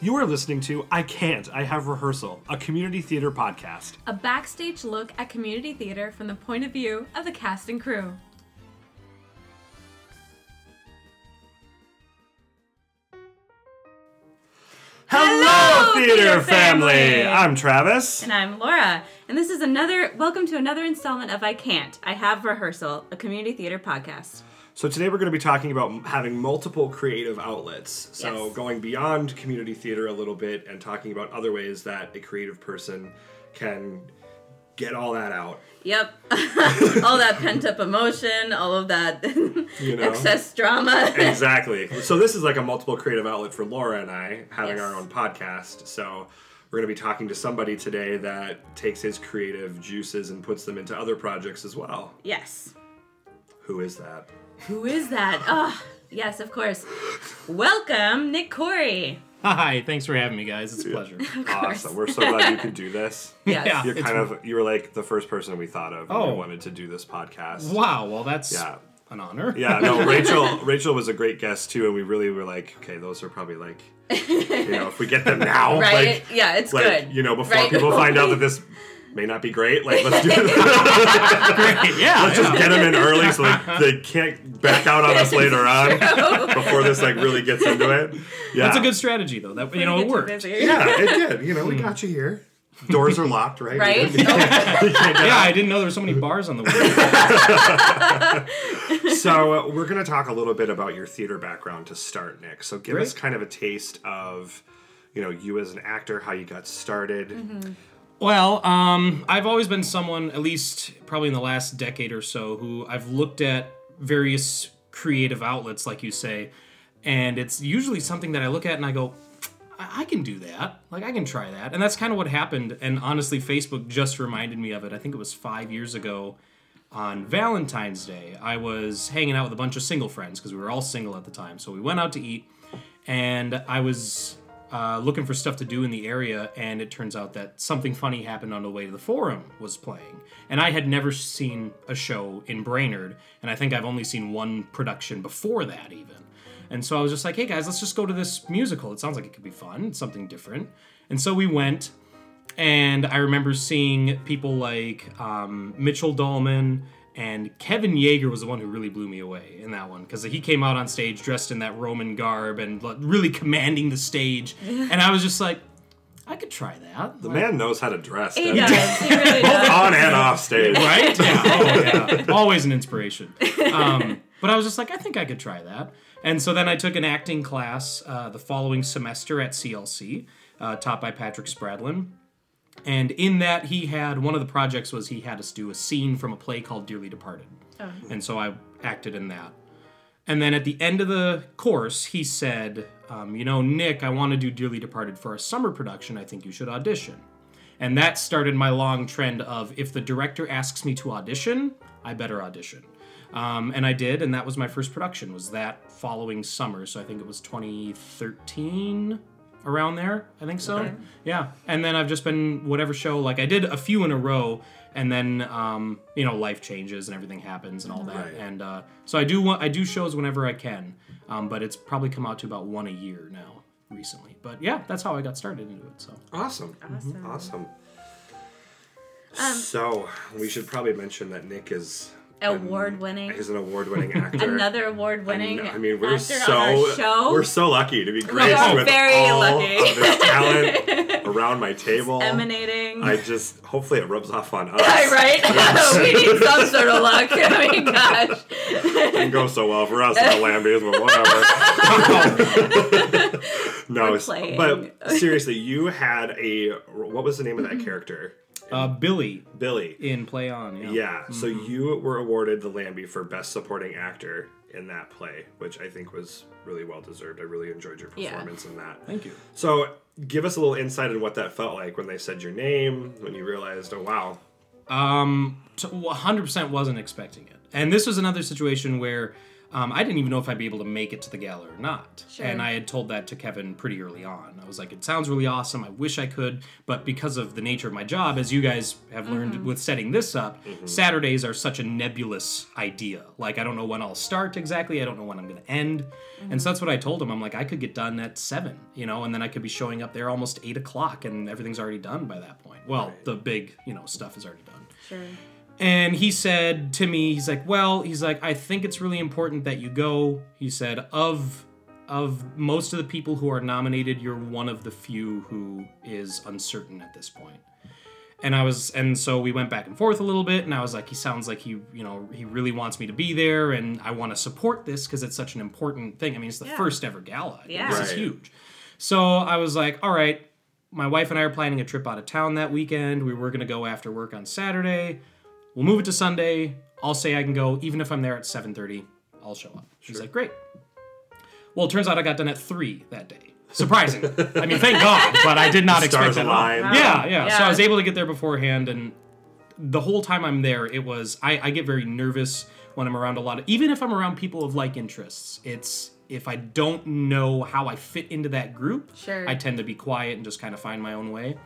You are listening to I Can't, I Have Rehearsal, a community theater podcast. A backstage look at community theater from the point of view of the cast and crew. Hello, theater, family! I'm Travis. And I'm Laura, and this is another welcome to another installment of I Can't, I Have Rehearsal, a community theater podcast. So today we're going to be talking about having multiple creative outlets. So Yes. going beyond community theater a little bit and talking about other ways that a creative person can get all that out. Yep. all that pent up emotion, all of that You know? excess drama. exactly. So this is like a multiple creative outlet for Laura and I having Yes. our own podcast. So we're going to be talking to somebody today that takes his creative juices and puts them into other projects as well. yes. Who is that? Who is that? Oh, yes, of course. Welcome, Nick Corey. Hi, thanks for having me, guys. It's a pleasure. Awesome. We're so glad you could do this. Yes. Yeah. You're It's- kind of you were like the first person we thought of when we Oh. wanted to do this podcast. Wow, well, that's Yeah. an honor. Yeah, no, Rachel Rachel was a great guest too, and we really were like, okay, those are probably like you know, if we get them now, Right? like yeah, it's like good. you know, before Right? people find out that this may not be great, like let's do this. Great, yeah. let's just get them in early so like they can't back out on us later on before this like really gets into it. Yeah. That's a good strategy, though. That you know, it too worked. Yeah, it did. You know, we got you here. Doors are locked, right? Right? You can't- you can't get Yeah. I didn't know there were so many bars on the way. So uh, we're going to talk a little bit about your theater background to start, Nick. So give us kind of a taste of, you know, you as an actor, how you got started. Mm-hmm. Well, um, I've always been someone, at least probably in the last decade or so, who I've looked at various creative outlets, like you say, and it's usually something that I look at and I go, I, I can do that. Like, I can try that. And that's kind of what happened. And honestly, Facebook just reminded me of it. I think it was five years ago on Valentine's Day. I was hanging out with a bunch of single friends because we were all single at the time. So we went out to eat, and I was uh, looking for stuff to do in the area, and it turns out that something funny happened on the way to the forum was playing. And I had never seen a show in Brainerd, and I think I've only seen one production before that, even. And so I was just like, hey guys, let's just go to this musical. It sounds like it could be fun, it's something different. And so we went, and I remember seeing people like um, Mitchell Dahlman and Kevin Yeager was the one who really blew me away in that one because he came out on stage dressed in that Roman garb and really commanding the stage, and I was just like, I could try that. The man knows how to dress. He doesn't he? does. He really does. On and off stage. right? Yeah. Oh, yeah. Always an inspiration. Um, but I was just like, I think I could try that. And so then I took an acting class uh, the following semester at CLC, uh, taught by Patrick Spradlin. And in that, he had one of the projects was he had us do a scene from a play called Dearly Departed. And so I acted in that. And then at the end of the course, he said, um, You know, Nick, I want to do Dearly Departed for a summer production. I think you should audition. And that started my long trend of if the director asks me to audition, I better audition. Um, and I did, and that was my first production. Was that following summer? So I think it was 2013, around there. I think so. Okay. Yeah. And then I've just been whatever show. Like I did a few in a row, and then um, you know life changes and everything happens and all that. Right. And uh, so I do want I do shows whenever I can, um, but it's probably come out to about one a year now recently. But yeah, that's how I got started into it. So. Awesome. Awesome. Awesome. Um, so we should probably mention that Nick is an- Award-winning. He's an award-winning actor. Another award-winning I mean, we're actor so show. we're so lucky to be graced with very all lucky. of this talent around my table. emanating. I just hopefully it rubs off on us. right? we need some sort of luck. I mean, gosh. It didn't go so well for us in the Lambies, but whatever. no, but seriously, you had a what was the name of that mm-hmm. character? Uh, Billy Billy. in Play On. Yeah. Yeah, so you were awarded the Lambie for Best Supporting Actor in that play, which I think was really well deserved. I really enjoyed your Yeah. performance in that. Thank you. So, give us a little insight on what that felt like when they said your name, when you realized, oh wow, Um, 100% wasn't expecting it. And this was another situation where Um, I didn't even know if I'd be able to make it to the gala or not. Sure. And I had told that to Kevin pretty early on. I was like, it sounds really awesome. I wish I could. But because of the nature of my job, as you guys have learned mm-hmm. with setting this up, mm-hmm. Saturdays are such a nebulous idea. Like, I don't know when I'll start exactly. I don't know when I'm going to end. And mm-hmm. so that's what I told him. I'm like, I could get done at seven, you know, and then I could be showing up there almost eight o'clock and everything's already done by that point. Well, Right. the big, you know, stuff is already done. Sure. And he said to me, he's like, "Well, he's like, I think it's really important that you go." He said, "Of of most of the people who are nominated, you're one of the few who is uncertain at this point." And I was and so we went back and forth a little bit and I was like, he sounds like he, you know, he really wants me to be there and I want to support this because it's such an important thing. I mean, it's the Yeah. first ever gala. Yeah. This is huge. So I was like, all right, my wife and I are planning a trip out of town that weekend. We were going to go after work on Saturday. We'll move it to Sunday. I'll say I can go, even if I'm there at 7:30. I'll show up. She's like, great. Well, it turns out I got done at three that day. Surprising. I mean, thank God, but I did not expect Stars that. at all. aligned. Yeah, yeah, So I was able to get there beforehand, and the whole time I'm there, it was I, I get very nervous when I'm around a lot of even if I'm around people of like interests. It's if I don't know how I fit into that group, Sure. I tend to be quiet and just kind of find my own way.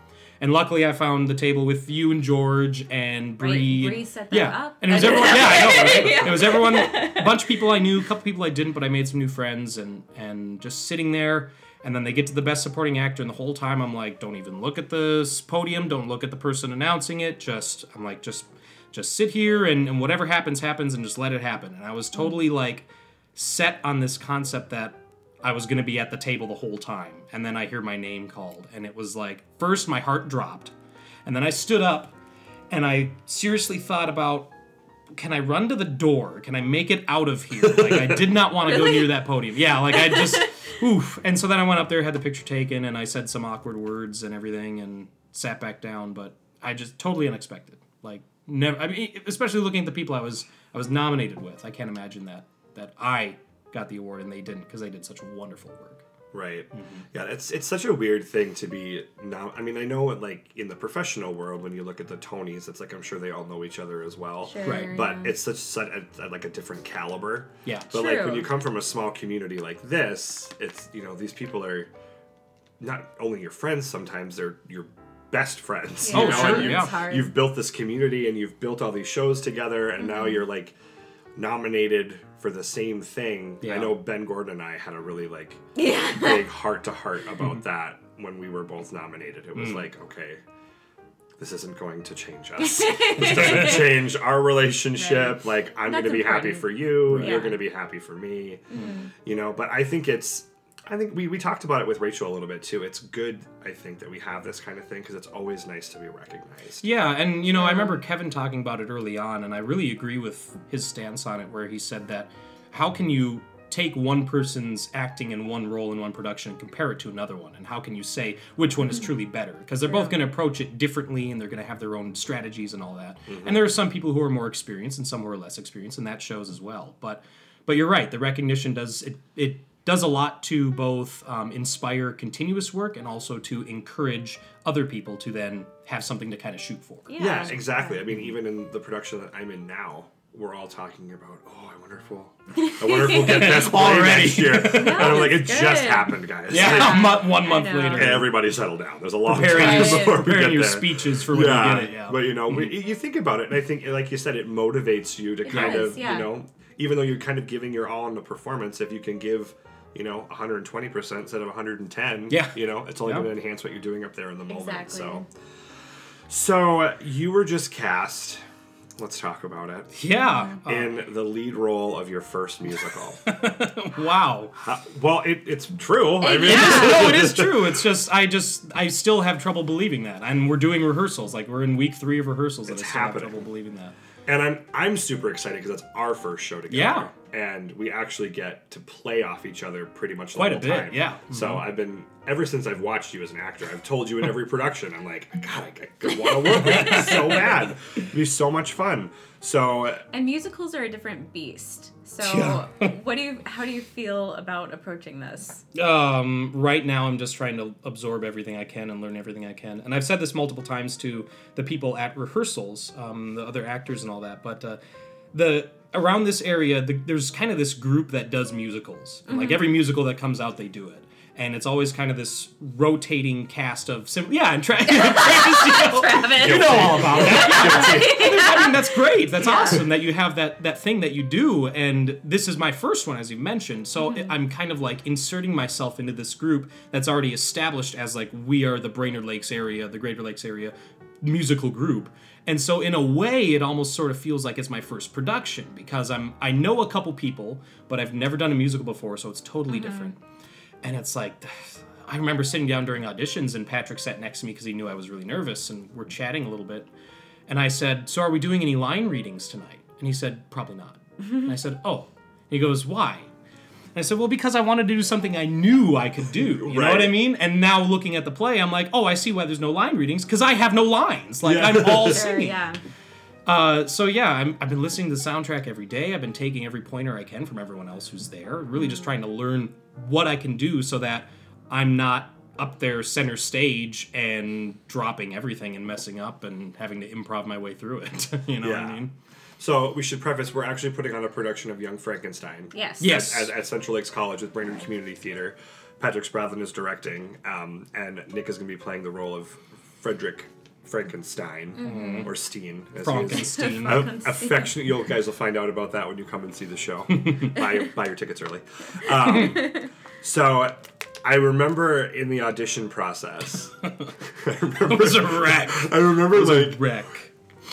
And luckily, I found the table with you and George and Bree. Bree set that yeah. up. and it was everyone. Yeah, I know. Right? Yeah. It was everyone. A bunch of people I knew, a couple people I didn't, but I made some new friends, and and just sitting there. And then they get to the best supporting actor, and the whole time I'm like, don't even look at this podium, don't look at the person announcing it. Just I'm like, just just sit here, and, and whatever happens, happens, and just let it happen. And I was mm. totally like set on this concept that I was going to be at the table the whole time. And then I hear my name called. And it was like, first my heart dropped. And then I stood up and I seriously thought about can I run to the door? Can I make it out of here? Like, I did not want to go near that podium. Yeah, like, I just, oof. And so then I went up there, had the picture taken, and I said some awkward words and everything and sat back down. But I just totally unexpected. Like, never, I mean, especially looking at the people I was, I was nominated with. I can't imagine that, that I got the award and they didn't because they did such wonderful work. Right. Mm-hmm. Yeah, it's it's such a weird thing to be now. I mean, I know like in the professional world when you look at the Tonys, it's like I'm sure they all know each other as well. Sure, Right, But yeah. it's such, such a, like a different caliber. Yeah. But like when you come from a small community like this, it's you know these people are not only your friends. Sometimes they're your best friends. Yeah, you Oh, know, sure, and you- yeah. It's hard. You've built this community and you've built all these shows together, and now Mm-hmm. you're like nominated for the same thing. I know Ben Gordon and I had a really like yeah. big heart to heart about that when we were both nominated. It was Mm. like, okay, this isn't going to change us. this doesn't change our relationship. Right. Like, I'm That's going to be happy for you. Yeah. You're going to be happy for me. Mm-hmm. You know, but I think it's. I think we, we talked about it with Rachel a little bit too. It's good, I think, that we have this kind of thing because it's always nice to be recognized. Yeah, and you know, I remember Kevin talking about it early on, and I really agree with his stance on it, where he said that how can you take one person's acting in one role in one production and compare it to another one, and how can you say which one is mm-hmm. truly better? Because they're both going to approach it differently, and they're going to have their own strategies and all that. Mm-hmm. And there are some people who are more experienced and some who are less experienced, and that shows as well. But but you're right, the recognition does it it does a lot to both um, inspire continuous work and also to encourage other people to then have something to kind of shoot for. Yeah, exactly. I mean, even in the production that I'm in now, we're all talking about, oh, I wonder if we'll, I wonder if we'll get this play Already. next year. and I'm like, it that's just happened, guys. Yeah, Like, a month, one month later. everybody settle down. There's a long Preparing, time Right. before we preparing get your there. speeches for when yeah, you get it. Yeah. but you know, we, you think about it, and I think, like you said, it motivates you to kind does, of, yeah. you know, even though you're kind of giving your all in the performance, if you can give, you know, 120 percent instead of 110, Yeah. you know, it's only Yeah. going to enhance what you're doing up there in the moment. Exactly. So, so uh, you were just cast. Let's talk about it yeah. in the lead role of your first musical. wow. Uh, well, it, it's true. I mean, no, it is true. It's just I just I still have trouble believing that, and we're doing rehearsals. Like we're in week three of rehearsals, and It's I still have happening. trouble believing that. And I'm I'm super excited because that's our first show together. Yeah. and we actually get to play off each other pretty much the Quite a bit, time. yeah. Mm-hmm. So I've been ever since I've watched you as an actor. I've told you in every production. I'm like, God, I, I want to work with you so bad. It'd be so much fun. So And musicals are a different beast. So, Yeah. what do you? How do you feel about approaching this? Um, right now, I'm just trying to absorb everything I can and learn everything I can. And I've said this multiple times to the people at rehearsals, um, the other actors and all that. But uh, the around this area, the, there's kind of this group that does musicals. And, Like every musical that comes out, they do it. And it's always kind of this rotating cast of sim- yeah, and tra- Travis, you know, Travis. you know all about that. I mean, that's great. That's awesome that you have that that thing that you do. And this is my first one, as you mentioned. So mm-hmm. I'm kind of like inserting myself into this group that's already established as like we are the Brainerd Lakes area, the Greater Lakes area musical group. And so in a way it almost sort of feels like it's my first production because I'm I know a couple people, but I've never done a musical before, so it's totally mm-hmm. different. And it's like I remember sitting down during auditions and Patrick sat next to me because he knew I was really nervous and we're chatting a little bit. And I said, "So are we doing any line readings tonight?" And he said, "Probably not." and I said, "Oh." He goes, "Why?" And I said, "Well, because I wanted to do something I knew I could do." You know what I mean? And now looking at the play, I'm like, "Oh, I see why there's no line readings because I have no lines. Like Yeah. I'm all Sure, singing." yeah. Uh, so yeah, I'm, I've been listening to the soundtrack every day. I've been taking every pointer I can from everyone else who's there. Really, just trying to learn what I can do so that I'm not up there center stage and dropping everything and messing up and having to improv my way through it. you know what I mean? So we should preface: we're actually putting on a production of Young Frankenstein. Yes. Yes. At, at Central Lakes College with Brainerd Community Theater. Patrick Spradlin is directing, um, and Nick is going to be playing the role of Frederick Frankenstein or Steen. as he is. Frankenstein. Uh, affectionate. You guys will find out about that when you come and see the show. buy, buy your tickets early. Um, so I remember in the audition process, I remember, it was a wreck. I remember like wreck.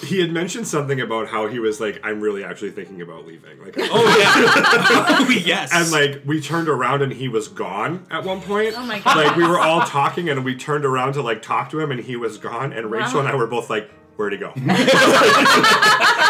He had mentioned something about how he was like, I'm really actually thinking about leaving. Like, Oh yeah. oh yes. and like we turned around and he was gone at one point. Oh my God. Like we were all talking and we turned around to like talk to him and he was gone and Rachel Wow. and I were both like, where'd he go?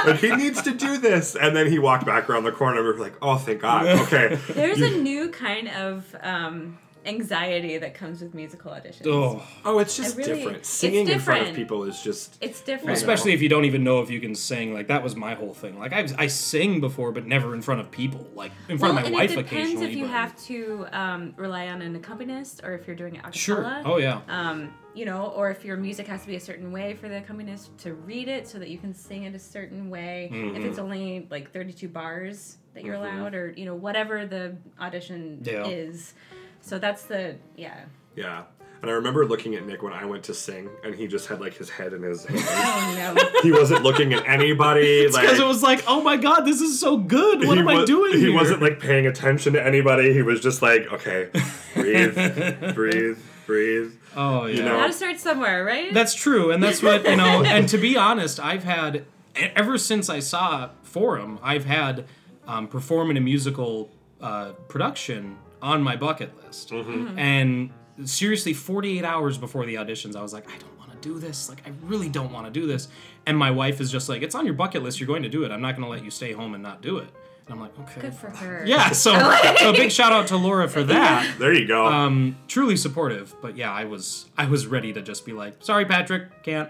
but he needs to do this. And then he walked back around the corner and we were like, oh, thank God. Okay. There's a new kind of um, anxiety that comes with musical auditions. oh. Oh, it's just I really- different. it's Singing in front of people is just. It's different. Especially if you don't even know if you can sing. Like that was my whole thing. Like I, I sing before, but never in front of people. Like in front well, of my and wife it depends occasionally. if you but- have to um, rely on an accompanist or if you're doing it a cappella. Sure. Oh yeah. um, you know, or if your music has to be a certain way for the accompanist to read it so that you can sing it a certain way. Mm-hmm. If it's only like 32 bars that you're allowed, or, you know, whatever the audition Yeah. is. So that's the, yeah. Yeah. And I remember looking at Nick when I went to sing, and he just had like his head in his hands. Oh no. he wasn't looking at anybody. like Because it was like, oh my god, this is so good. What he am I doing He here? wasn't like paying attention to anybody. He was just like, okay, breathe, breathe, breathe. Oh yeah. You know? Gotta start somewhere, right? That's true, and that's what you know. And to be honest, I've had ever since I saw Forum, I've had um, perform in a musical uh, production on my bucket list. And seriously, 48 hours before the auditions, I was like, I don't want to do this. Like, I really don't want to do this. And my wife is just like, it's on your bucket list. You're going to do it. I'm not going to let you stay home and not do it. And I'm like, okay. Good for her. Yeah, so, so big shout out to Laura for that. There you go. Um, truly supportive, but yeah, I was I was ready to just be like, sorry, Patrick, can't,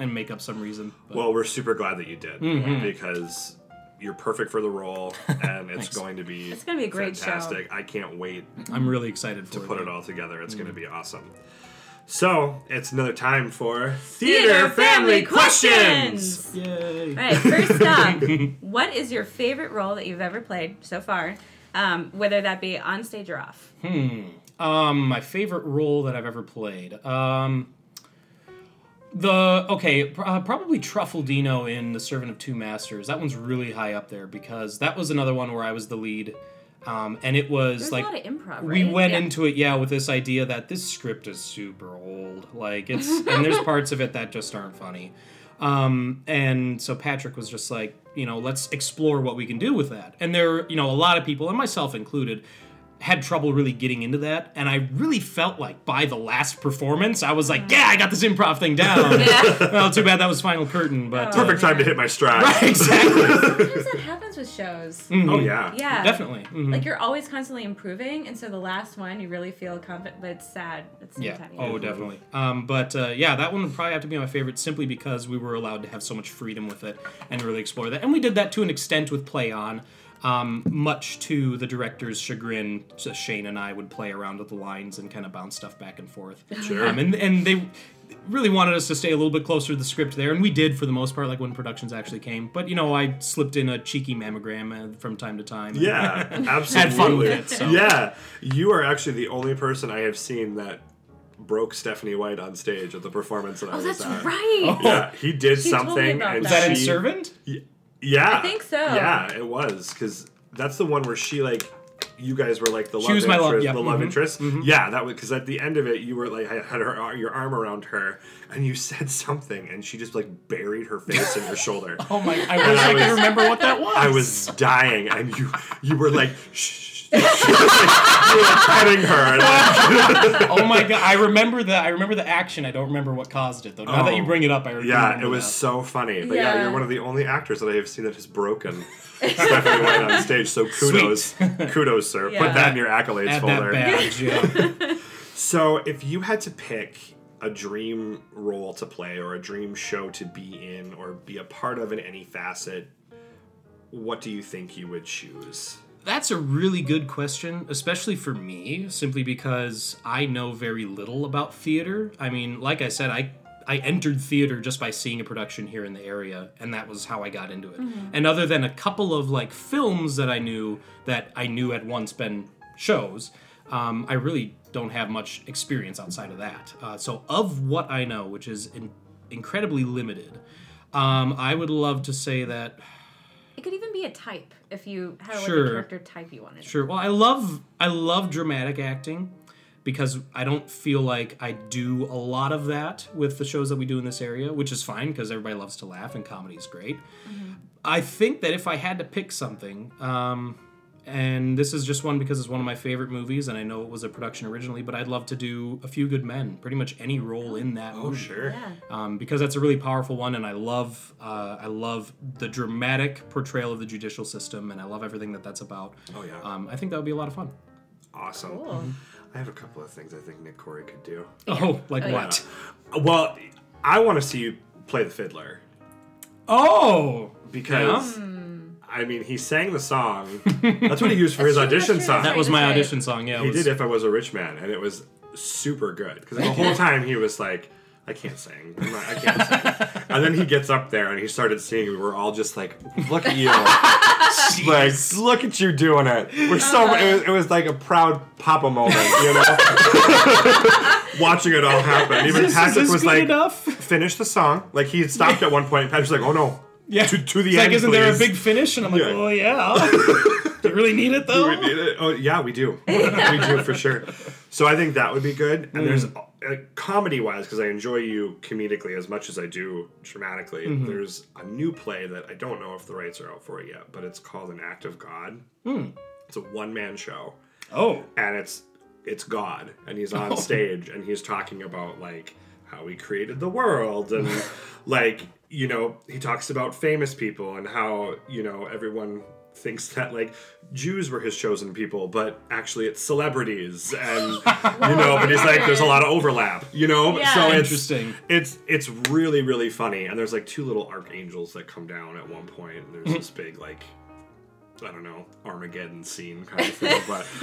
and make up some reason. But well, we're super glad that you did Mm-hmm. because you're perfect for the role, and it's going to be It's gonna be a great show. I can't wait I'm really excited for to put it. it all together. It's Mm. going to be awesome. So it's another time for Theater Family Questions! Yay! All right, first up, what is your favorite role that you've ever played so far? Um, whether that be on stage or off. Um, my favorite role that I've ever played. Um, the okay, uh, probably Truffaldino in The Servant of Two Masters. That one's really high up there because that was another one where I was the lead, um, and it was There's like a lot of improv, right? we went Yeah. into it yeah with this idea that this script is super old like it's and there's parts of it that just aren't funny um, and so patrick was just like you know let's explore what we can do with that and there you know a lot of people and myself included had trouble really getting into that and i really felt like by the last performance i was like yeah i got this improv thing down Yeah. well too bad that was final curtain but Oh. uh, perfect time to hit my stride. Right, exactly Sometimes that happens with shows. Oh yeah. Yeah. definitely Mhm. Like you're always constantly improving, and so the last one you really feel confident, but it's sad at the same Yeah. time. Oh, definitely. Um, but uh, yeah, that one would probably have to be my favorite simply because we were allowed to have so much freedom with it and really explore that. And we did that to an extent with Play On. Um, much to the director's chagrin, so Shane and I would play around with the lines and kind of bounce stuff back and forth. Sure. Um, and and they really wanted us to stay a little bit closer to the script there, and we did for the most part, like when productions actually came. But you know, I slipped in a cheeky mammogram uh, from time to time. Yeah, absolutely. Had fun with it, so. Yeah, you are actually the only person I have seen that broke Stephanie White on stage at the performance that I Oh, was that's at. right. Yeah, he did She told me something, about and Was that in Servant? Yeah, I think so. Yeah, it was because that's the one where she like. You guys were like the love was my interest, love- yep, the love mhm, interest. Yeah, that was because at the end of it, you were like had her your arm around her, and you said something, and she just like buried her face in your shoulder. Oh my! I wish I, I could remember what that was. I was dying, and you you were like, shh. You were like petting her. Like, oh my god! I remember the I remember the action. I don't remember what caused it though. Now that you Oh. bring it up, I remember. yeah, it was so funny. But yeah. Yeah. you're one of the only actors that I have seen that has broken Stephanie White on stage. So kudos, kudos, sir. Yeah. Put that in your accolades Add folder. that badge. Yeah. So, if you had to pick a dream role to play or a dream show to be in or be a part of in any facet, what do you think you would choose? That's a really good question, especially for me, simply because I know very little about theater. I mean, like I said, I I entered theater just by seeing a production here in the area, and that was how I got into it. And other than a couple of like films that I knew that I knew had once been shows, um, I really don't have much experience outside of that. Uh, so, of what I know, which is in- incredibly limited, um, I would love to say that It could even be a type if you had like Sure. a character type you wanted. Sure. Well, I love I love dramatic acting because I don't feel like I do a lot of that with the shows that we do in this area, which is fine because everybody loves to laugh and comedy is great. I think that if I had to pick something, um, and this is just one because it's one of my favorite movies, and I know it was a production originally, but I'd love to do A Few Good Men, pretty much any role in that Oh, movie sure. Yeah. um, because that's a really powerful one, and I love uh, I love the dramatic portrayal of the judicial system, and I love everything that that's about. Oh, yeah. Um, I think that would be a lot of fun. Awesome. Cool. I have a couple of things I think Nick Corey could do. Oh, like Oh, yeah. what? Well, I want to see you play the fiddler Oh, because I mean he sang the song. That's what he used for his That's true, audition that's true, song. that was my Right. audition song. Yeah, it he was- did "If I Was a Rich Man" and it was super good because the whole time he was like. I can't sing. I'm not, I can't sing. And then he gets up there and he started singing. We were all just like, "Look at you! like, look at you doing it." We're so. It was, it was like a proud papa moment, you know, watching it all happen. Even Is this- is Patrick this was good like, enough? finish the song. Like he had stopped at one point. And Patrick's like, "Oh no, Yeah, to, to the It's end." like, isn't there a big finish? And I'm like, Yeah. oh yeah. Do you really need it though? We need it. Oh yeah, we do. we do for sure. So I think that would be good. And there's Mm. uh, comedy wise because I enjoy you comedically as much as I do dramatically. Mm-hmm. There's a new play that I don't know if the rights are out for it yet, but it's called An Act of God. Hmm. It's a one man show, Oh, and it's it's God, and he's on stage and he's talking about like how he created the world and like you know he talks about famous people and how you know everyone thinks that like Jews were his chosen people, but actually it's celebrities and you know, but he's like there's a lot of overlap, you know? Yeah. So Interesting. it's it's really, really funny. And there's like two little archangels that come down at one point and there's this big like I don't know, Armageddon scene kind of thing, but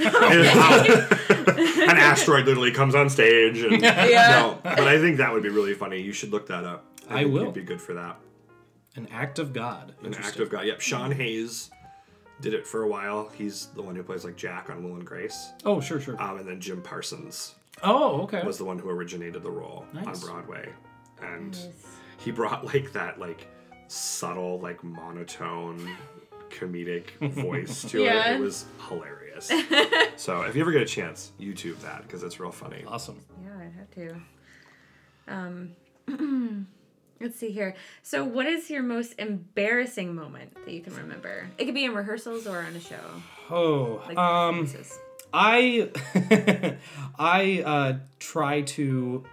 an asteroid literally comes on stage and Yeah. no, but I think that would be really funny. You should look that up. I think will. You'd be good for that. an act of God. An act of God. Yep. Sean Hayes did it for a while. He's the one who plays like Jack on Will and Grace. Oh, sure, sure. Um, and then Jim Parsons oh, okay. was the one who originated the role Nice. on Broadway, and Nice. he brought like that like subtle like monotone comedic voice to Yeah. it. It was hilarious. so if you ever get a chance, YouTube that because it's real funny. Awesome. Yeah, I'd have to. Um, let's see here. So, what is your most embarrassing moment that you can remember? It could be in rehearsals or on a show. Oh, Like um. I I uh, try to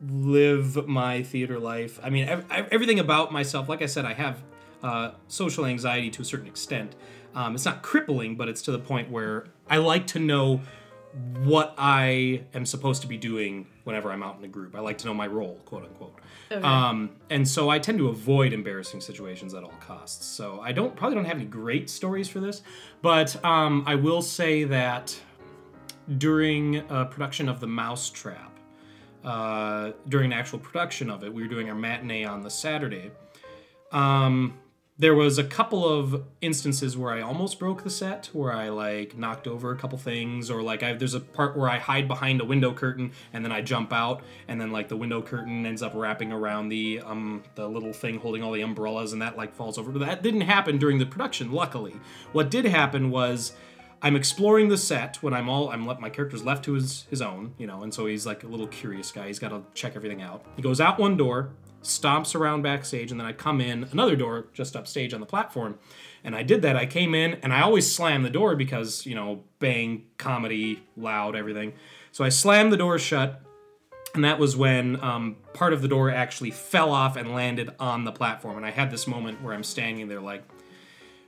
live my theater life. I mean, ev- ev- everything about myself. Like I said, I have uh, social anxiety to a certain extent. Um, it's not crippling, but it's to the point where I like to know what I am supposed to be doing whenever I'm out in a group. I like to know my role, quote unquote. Okay. Um, and so I tend to avoid embarrassing situations at all costs. So I don't probably don't have any great stories for this, but um, I will say that during uh, production of the Mousetrap, uh, during actual production of it, we were doing our matinee on the Saturday. Um, there was a couple of instances where I almost broke the set, where I like knocked over a couple things, or like I, there's a part where I hide behind a window curtain and then I jump out, and then like the window curtain ends up wrapping around the um the little thing holding all the umbrellas, and that like falls over. But that didn't happen during the production, luckily. What did happen was. I'm exploring the set when I'm all I'm let my character's left to his his own, you know, and so he's like a little curious guy. He's got to check everything out. He goes out one door, stomps around backstage, and then I come in another door just upstage on the platform. And I did that. I came in and I always slam the door because, you know, bang, comedy, loud, everything. So I slammed the door shut, and that was when um, part of the door actually fell off and landed on the platform. And I had this moment where I'm standing there like,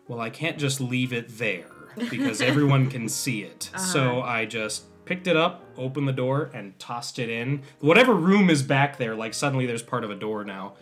well, I can't just leave it there because everyone can see it. So I just picked it up, opened the door, and tossed it in. Whatever room is back there, like suddenly there's part of a door now.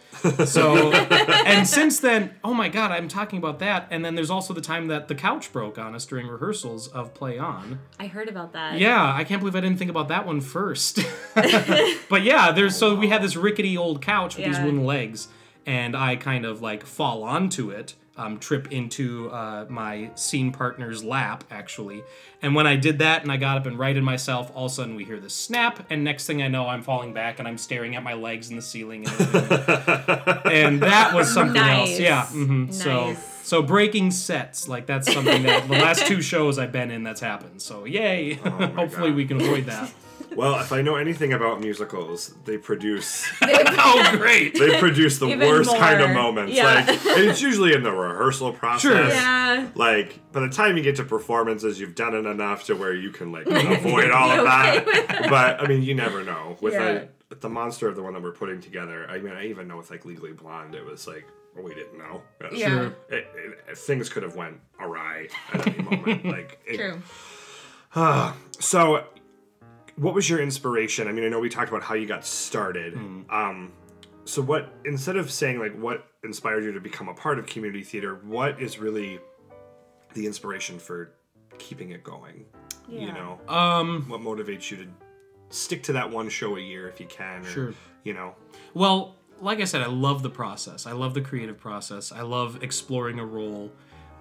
So, and since then, oh my god, I'm talking about that. And then there's also the time that the couch broke on us during rehearsals of Play On. I heard about that. Yeah, I can't believe I didn't think about that one first. but yeah, there's so we had this rickety old couch with these wooden legs, and I kind of like fall onto it, um, trip into uh, my scene partner's lap actually. And when I did that and I got up and righted myself, all of a sudden we hear this snap, and next thing I know, I'm falling back and I'm staring at my legs in the ceiling, and, and that was something else. Nice. Yeah. hmm So. Nice. So breaking sets, like that's something that the last two shows I've been in that's happened. So yay! Hopefully God. we can avoid that. Well, if I know anything about musicals, they produce oh great! they produce the Even worst kind of moments. Yeah. Like and it's usually in the rehearsal process. Sure. Yeah. Like by the time you get to performances, you've done it enough to where you can like avoid all of that. But I mean, you never know. With Yeah. a, with the monster of the one that we're putting together, I mean, I even know with like Legally Blonde, it was like well, we didn't know. Yeah. Sure. It, it, things could have went awry at any moment. Like it, True. so, what was your inspiration? I mean, I know we talked about how you got started. Hmm. Um, so, what instead of saying like what inspired you to become a part of community theater, what is really the inspiration for keeping it going? You know, Um, what motivates you to stick to that one show a year if you can? Or, Sure. You know, well, like I said, I love the process. I love the creative process. I love exploring a role.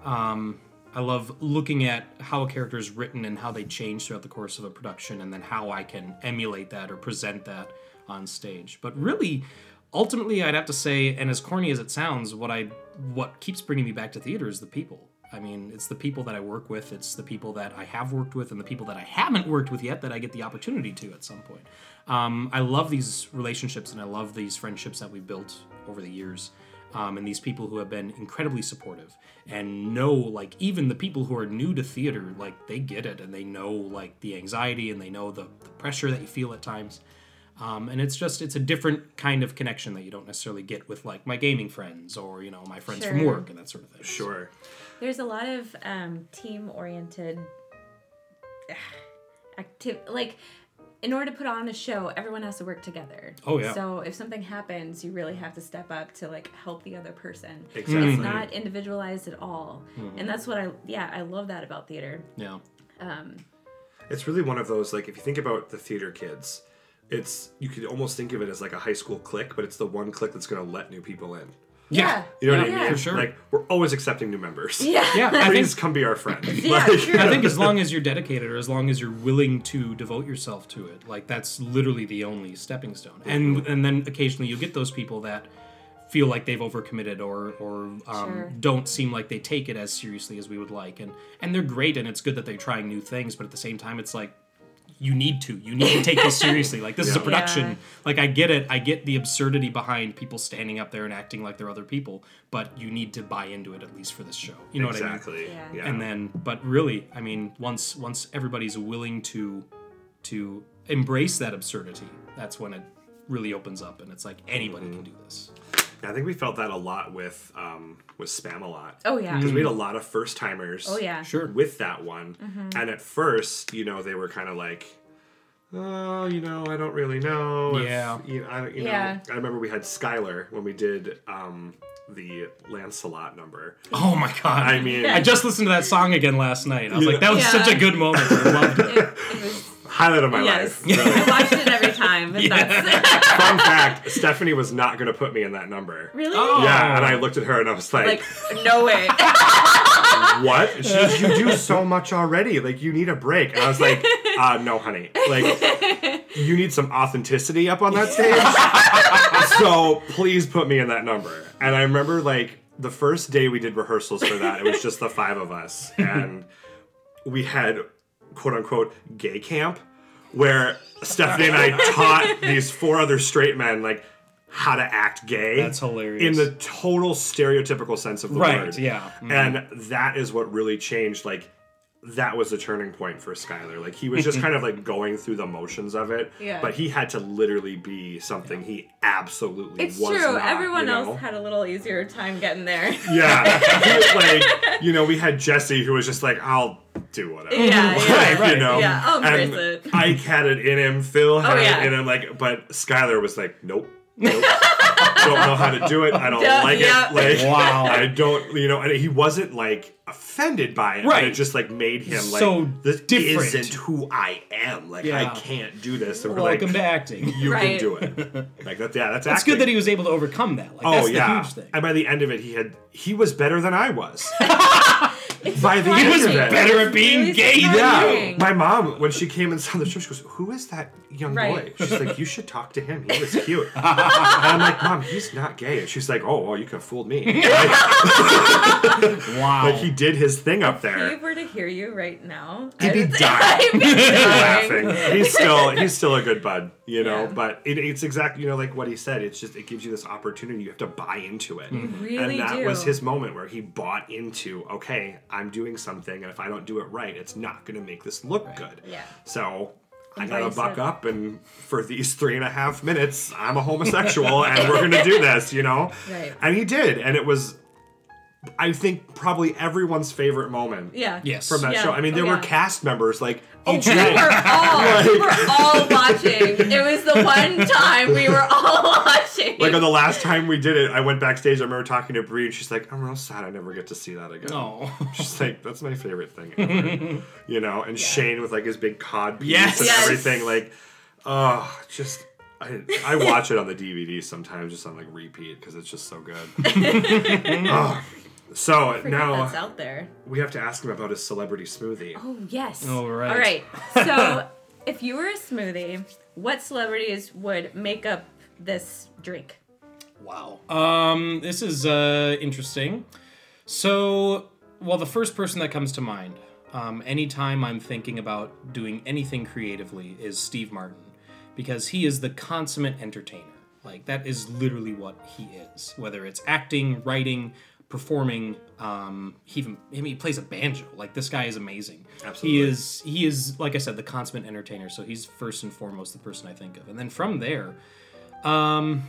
Um, I love looking at how a character is written and how they change throughout the course of a production, and then how I can emulate that or present that on stage. But really, ultimately, I'd have to say, and as corny as it sounds, what I what keeps bringing me back to theater is the people. I mean, it's the people that I work with, it's the people that I have worked with, and the people that I haven't worked with yet that I get the opportunity to at some point. Um, I love these relationships and I love these friendships that we've built over the years. Um, and these people who have been incredibly supportive and know, like, even the people who are new to theater, like, they get it and they know, like, the anxiety and they know the, the pressure that you feel at times. Um, and it's just, it's a different kind of connection that you don't necessarily get with, like, my gaming friends or, you know, my friends from work and that sort of thing. sure. There's a lot of um, team oriented active like in order to put on a show everyone has to work together Oh, yeah. so if something happens you really have to step up to like help the other person Exactly. it's not individualized at all and that's what i yeah i love that about theater Yeah. um It's really one of those like if you think about the theater kids, it's you could almost think of it as like a high school clique, but it's the one clique that's going to let new people in. Yeah You know what I mean? for sure. Like we're always accepting new members. yeah Yeah. I Please think, come be our friend. Yeah, Like- true. I think as long as you're dedicated or as long as you're willing to devote yourself to it, like that's literally the only stepping stone. And and then occasionally you'll get those people that feel like they've overcommitted or or um, Sure. don't seem like they take it as seriously as we would like. And and they're great and it's good that they're trying new things, but at the same time it's like you need to. You need to take this seriously. Like this is a production. Yeah. Like I get it. I get the absurdity behind people standing up there and acting like they're other people, but you need to buy into it at least for this show. You know what I mean? exactly. Yeah. Yeah. and then but really i mean once once everybody's willing to to embrace that absurdity that's when it really opens up and it's like anybody mm-hmm. can do this I think we felt that a lot with um, with Spamalot. Oh yeah. Because we had a lot of first timers. Oh yeah. Sure. With that one, Mm-hmm. and at first, you know, they were kind of like, "Oh, you know, I don't really know." if- Yeah. you know, I, you Yeah. know, I remember we had Skylar when we did um, the Lancelot number. Oh my god! I mean, I just listened to that song again last night. I was like, that was Yeah. such a good moment. I loved it. It, it was highlight of my yes. life. Really. I watched it every time. But that's Fun fact: Stephanie was not going to put me in that number. really Oh. Yeah, and I looked at her and I was like, like no way. "What?" "You do so much already. Like, you need a break." And I was like, uh, "No, honey. Like, you need some authenticity up on that stage. so please put me in that number." And I remember like the first day we did rehearsals for that. It was just the five of us, and we had quote unquote gay camp where Stephanie and I taught these four other straight men like how to act gay. That's hilarious. In the total stereotypical sense of the Right, word. yeah. Mhm. And that is what really changed. Like, that was the turning point for Skylar. Like, he was just kind of like going through the motions of it. Yeah. But he had to literally be something he absolutely It's was true. not, Everyone you know? else had a little easier time getting there. Yeah. Like, you know, we had Jesse who was just like, I'll do whatever. Yeah, Like, yeah. right. You know? Yeah, I'll embrace and it. Oh, Ike had it in him. Phil had yeah. it in him. Like, but Skylar was like, nope. Nope. don't know how to do it. I don't Yeah, like yeah. it. Like, Wow. I don't, you know, and he wasn't like offended by it. But Right. it just like made him like, So this different. isn't who I am. Like, I can't do this. And we're Welcome like, to acting. you Right. can do it. Like, that, yeah, that's It's acting. good that he was able to overcome that. Like, Oh that's yeah, the huge thing. and by the end of it, he had he was better than I was. by the He end was of it, better at being really gay than Yeah, surprising. my mom when she came and saw the show, she goes, "Who is that young Right. boy?" She's like, "You should talk to him. He was cute." and I'm like, "Mom, he's not gay." And she's like, "Oh, well, you could have fooled me." Like, Wow. like, he did his thing up there. If he there. were to hear you right now, He'd be dying. I'd be dying. laughing. He's still he's still a good bud, you know. Yeah. But it, it's exactly you know like what he said. It's just it gives you this opportunity. You have to buy into it, really and that do. was his moment where he bought into. Okay, I'm doing something, and if I don't do it right, it's not going to make this look good. Yeah. So. I gotta buck it. up, and for these three and a half minutes, I'm a homosexual, and we're gonna do this, you know. Right. And he did, and it was, I think, probably everyone's favorite moment Yeah. Yes. from that Yeah. show. I mean, oh, there Oh, were yeah. cast members like Oh, we were all we were all watching. It was the one time we were all watching. Like on the last time we did it, I went backstage. I remember talking to Brie, and she's like, "I'm real sad. I never get to see that again." Oh. She's like, "That's my favorite thing, ever. you know." And Shane with like his big cod piece Yes. and Yes. everything. Like, oh, just I, I watch it on the DVD sometimes, just on like repeat because it's just so good. oh. So Forget now that's out there. we have to ask him about his celebrity smoothie. Oh yes. All right. All right. So, if you were a smoothie, what celebrities would make up this drink? Wow. Um, this is uh, interesting. So, well, the first person that comes to mind, um, anytime I'm thinking about doing anything creatively, is Steve Martin, because he is the consummate entertainer. Like that is literally what he is. Whether it's acting, writing, performing, um, he even I mean, he plays a banjo. Like this guy is amazing. Absolutely. He is he is like I said the consummate entertainer. So he's first and foremost the person I think of, and then from there, um,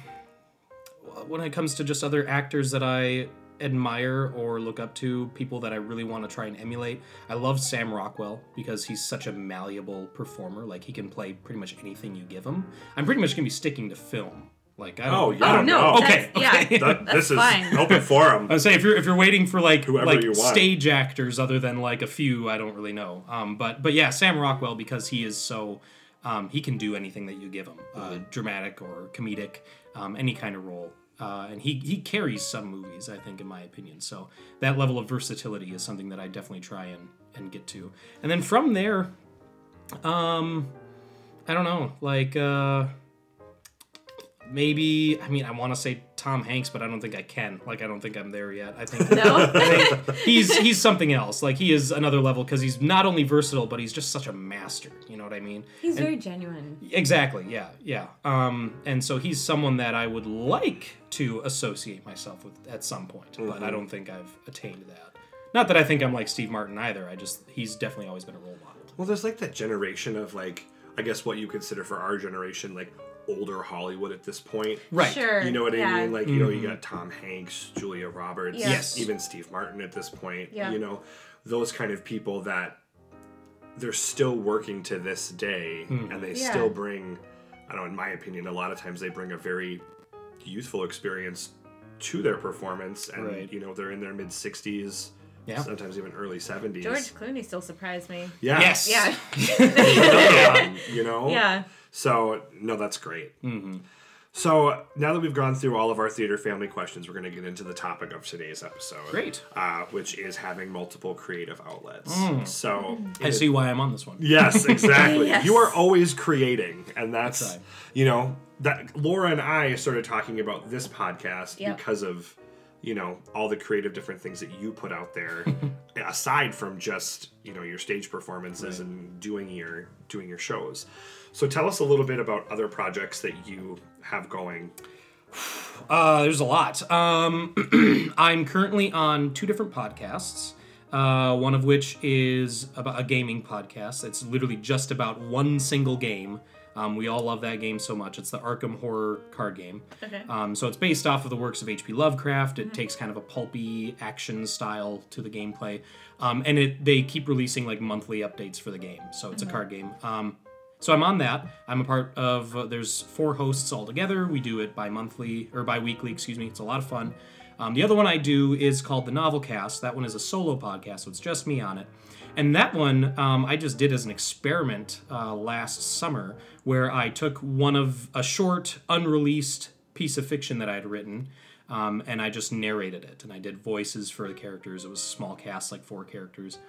when it comes to just other actors that I admire or look up to, people that I really want to try and emulate, I love Sam Rockwell because he's such a malleable performer. Like he can play pretty much anything you give him. I'm pretty much gonna be sticking to film. Like I don't. Oh, I yeah. don't no. no. Okay, That's, okay. Yeah. That- That's this is fine. open forum. I would say if you're if you're waiting for like Whoever like you want. stage actors other than like a few, I don't really know. Um, but but yeah, Sam Rockwell because he is so um, he can do anything that you give him, uh, Mm-hmm. dramatic or comedic, um, any kind of role. Uh, and he he carries some movies, I think, in my opinion. So that level of versatility is something that I definitely try and and get to. And then from there, um, I don't know, like. Uh, maybe I mean I want to say Tom Hanks, but I don't think I can. Like I don't think I'm there yet. I think No. he's he's something else. Like he is another level because he's not only versatile, but he's just such a master. You know what I mean? He's And- very genuine. Exactly. Yeah. Yeah. Um, and so he's someone that I would like to associate myself with at some point, but I don't think I've attained that. Not that I think I'm like Steve Martin either. I just he's definitely always been a role model. Well, there's like that generation of like, I guess what you consider for our generation, like older Hollywood at this point. Right. Sure. You know what yeah. I mean? Like, you know, you mm-hmm. got Tom Hanks, Julia Roberts, Yeah. Yes. even Steve Martin at this point. Yeah. You know, those kind of people that they're still working to this day hmm. and they Yeah. still bring, I don't know, in my opinion, a lot of times they bring a very youthful experience to their performance. And, Right. you know, they're in their mid 60s, Yeah. sometimes even early 70s. George Clooney still surprised me. Yeah. Yes. Yeah. Yeah, you know? Yeah. So no, that's great. Mm-hmm. So now that we've gone through all of our theater family questions, we're going to get into the topic of today's episode. Great. Uh, which is having multiple creative outlets. Mm. So I see why I'm on this one. Yes, exactly. Yes. You are always creating, and that's That's right. you know that Laura and I started talking about this podcast Yep. because of you know all the creative different things that you put out there, aside from just you know your stage performances and doing your doing your shows. So tell us a little bit about other projects that you have going. Uh, there's a lot. Um, I'm currently on two different podcasts. Uh, one of which is about a gaming podcast. It's literally just about one single game. Um, we all love that game so much. It's the Arkham Horror card game. Okay. Um, so it's based off of the works of H.P. Lovecraft. It takes kind of a pulpy action style to the gameplay, um, and it they keep releasing like monthly updates for the game. So it's a card game. Um, so I'm on that. I'm a part of. Uh, there's four hosts all together. We do it bi-monthly or bi-weekly. Excuse me. It's a lot of fun. Um, the other one I do is called the Novelcast. That one is a solo podcast, so it's just me on it. And that one um, I just did as an experiment uh, last summer, where I took one of a short, unreleased piece of fiction that I had written, um, and I just narrated it. And I did voices for the characters. It was a small cast, like four characters.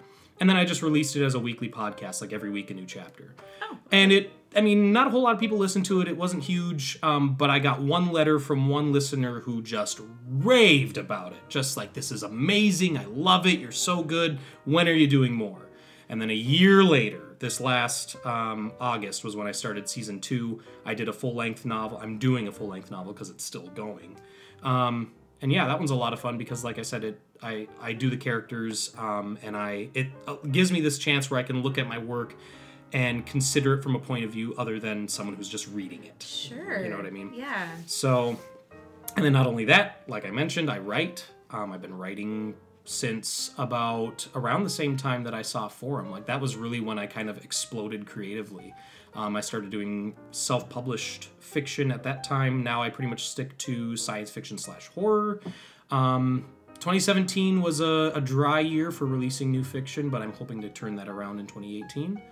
And then I just released it as a weekly podcast, like every week a new chapter. Oh. And it, I mean, not a whole lot of people listened to it. It wasn't huge, um, but I got one letter from one listener who just raved about it. Just like, this is amazing. I love it. You're so good. When are you doing more? And then a year later, this last um, August was when I started season two. I did a full length novel. I'm doing a full length novel because it's still going. Um, and yeah, that one's a lot of fun because, like I said, it I I do the characters, um, and I it uh, gives me this chance where I can look at my work and consider it from a point of view other than someone who's just reading it. Sure. You know what I mean? Yeah. So, and then not only that, like I mentioned, I write. Um, I've been writing since about around the same time that I saw Forum. Like that was really when I kind of exploded creatively. Um, I started doing self-published fiction at that time. Now I pretty much stick to science fiction slash horror. Um, 2017 was a, a dry year for releasing new fiction, but I'm hoping to turn that around in 2018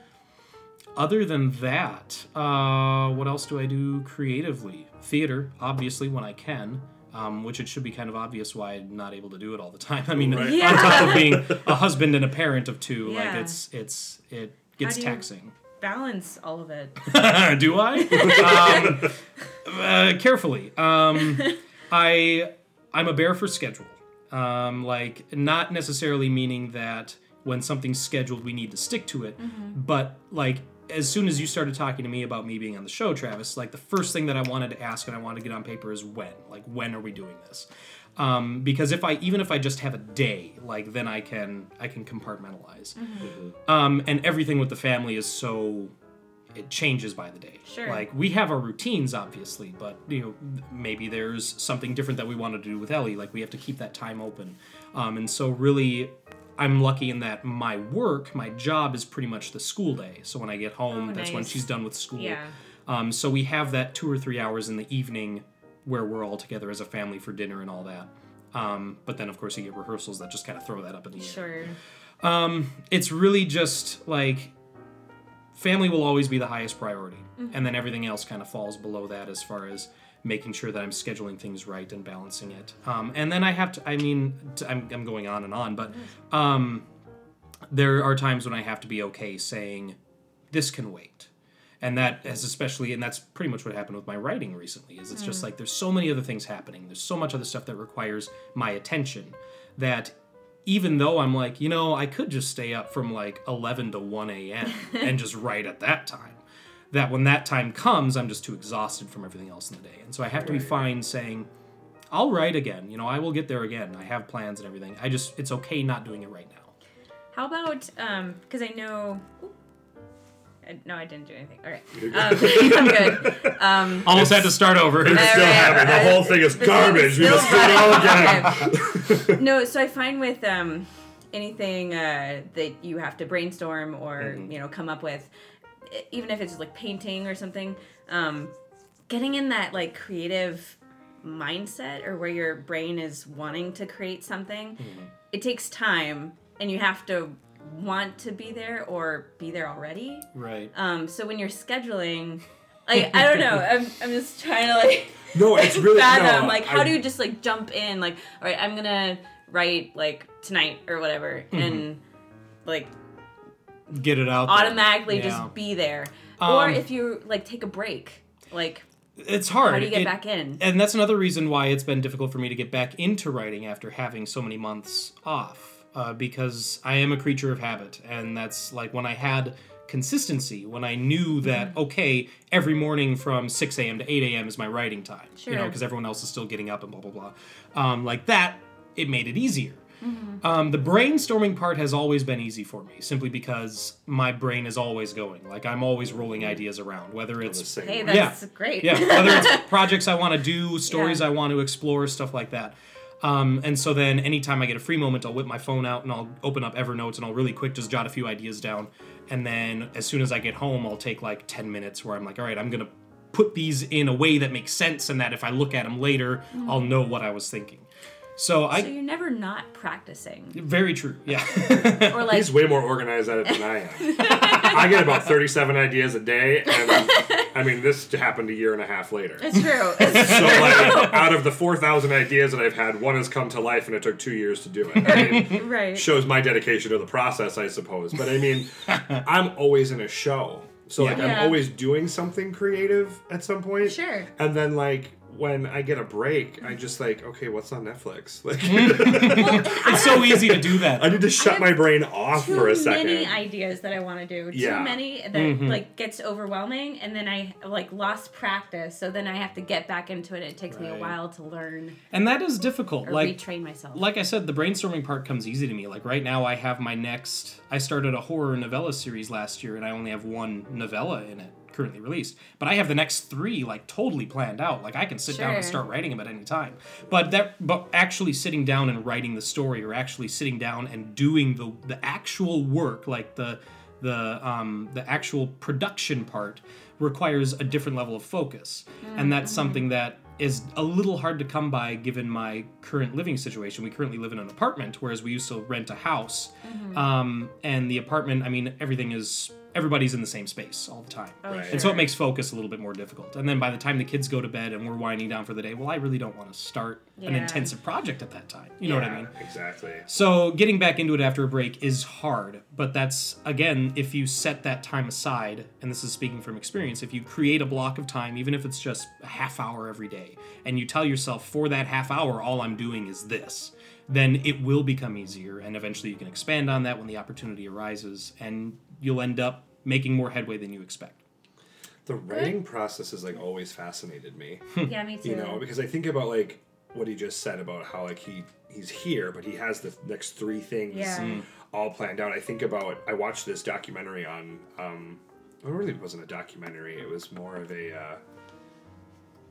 other than that, uh, what else do I do creatively? Theater, obviously, when I can. Um, which it should be kind of obvious why I'm not able to do it all the time. I mean, Right. Yeah. on top of being a husband and a parent of two, like it's it's it gets do you- taxing. Balance all of it. do I? um, uh, carefully. Um, I I'm a bear for schedule. Um, like not necessarily meaning that when something's scheduled we need to stick to it, but like as soon as you started talking to me about me being on the show, Travis, like the first thing that I wanted to ask and I wanted to get on paper is when. Like when are we doing this? Um, because if I even if I just have a day, like then I can I can compartmentalize. Um, and everything with the family is so it changes by the day. Sure. Like we have our routines, obviously, but you know maybe there's something different that we wanted to do with Ellie. Like we have to keep that time open. Um, and so really, I'm lucky in that my work, my job is pretty much the school day. So when I get home, Oh, that's when she's done with school. Yeah. Um, so we have that two or three hours in the evening where we're all together as a family for dinner and all that. Um, but then of course you get rehearsals that just kind of throw that up in the air. Sure. it's really just like family will always be the highest priority. And then everything else kind of falls below that as far as making sure that i'm scheduling things right and balancing it. Um, and then i have to i mean t- I'm, I'm going on and on but um, there are times when i have to be okay saying this can wait and that has especially and that's pretty much what happened with my writing recently is it's just like there's so many other things happening. There's so much other stuff that requires my attention that even though i'm like you know i could just stay up from like 11 to 1 a.m and just write at that time that when that time comes i'm just too exhausted from everything else in the day. And so i have to be fine saying i'll write again. You know i will get there again. I have plans and everything. I just it's okay not doing it right now. How about um because I know Uh, No, I didn't do anything. All right. Um, I'm good. Um, Almost had to start over. It's still Alright, happening. The alright. whole thing is garbage. We still must do it all running. again. no, so I find with um, anything uh, that you have to brainstorm or Mm-hmm. you know come up with, even if it's like painting or something, um, getting in that like creative mindset or where your brain is wanting to create something, Mm-hmm. it takes time, and you have to want to be there or be there already. Right. Um, so when you're scheduling, like I don't know, I'm, I'm just trying to like No, it's really fathom no, like how I- do you just like jump in like all right I'm gonna write like tonight or whatever Mm-hmm. and like Get it out. automatically Yeah. just be there or Um, if you like take a break like It's hard. how do you get It- back in And that's another reason why it's been difficult for me to get back into writing after having so many months off. Uh, because I am a creature of habit. And that's like when I had consistency, when I knew that, Mm-hmm. okay, every morning from 6 a.m. to 8 a.m. is my writing time. Sure. You know, because everyone else is still getting up and blah, blah, blah. Um, like that, it made it easier. Mm-hmm. Um, the brainstorming part has always been easy for me, simply because my brain is always going. Like I'm always rolling ideas around, whether it's same hey way. that's great yeah, whether it's projects I want to do, stories Yeah. I want to explore, stuff like that. Um, and so then anytime I get a free moment, I'll whip my phone out and I'll open up Evernote and I'll really quick just jot a few ideas down. And then as soon as I get home, I'll take like 10 minutes where I'm like, all right, I'm going to put these in a way that makes sense and that if I look at them later, I'll know what I was thinking. So I. so you're never not practicing very true. Yeah. or like He's way more organized at it than I am. I get about 37 ideas a day, and I mean, this happened a year and a half later. it's true it's So, like, out of the 4,000 ideas that I've had, one has come to life, and it took two years to do it. I mean, right shows my dedication to the process, I suppose. But I mean, I'm always in a show. So, like, Yeah. I'm always doing something creative at some point. Sure. And then, like, when I get a break, I just like, okay, what's on Netflix? Like, it's so easy to do that. I need to shut my brain off for a second. Too many ideas that I want to do. Too Yeah. many that Mm-hmm. like gets overwhelming, and then I like lost practice. So then I have to get back into it. It takes me a while to learn And that is difficult. or like retrain myself. like I said, the brainstorming part comes easy to me. Like right now, I have my next. I started a horror novella series last year, and I only have one novella in it currently released. But I have the next three like totally planned out. Like I can sit down and start writing them at any time. But that, but actually sitting down and writing the story, or actually sitting down and doing the the actual work, like the the um the actual production part, requires a different level of focus, and that's something that is a little hard to come by given my current living situation. We currently live in an apartment, whereas we used to rent a house. Um, and the apartment, I mean, everything is everybody's in the same space all the time. Oh, right. And so it makes focus a little bit more difficult. And then by the time the kids go to bed and we're winding down for the day, well, I really don't want to start an intensive project at that time. You know what I mean? Exactly. So getting back into it after a break is hard, but that's again if you set that time aside, and this is speaking from experience, if you create a block of time, even if it's just a half hour every day, and you tell yourself for that half hour all I'm doing is this, then it will become easier and eventually you can expand on that when the opportunity arises and you'll end up making more headway than you expect. The writing process has like always fascinated me. yeah, me too. you know, because I think about like what he just said about how like he he's here, but he has the next three things Yeah. Mm. all planned out. I think about I watched this documentary on um it really wasn't a documentary. It was more of a uh,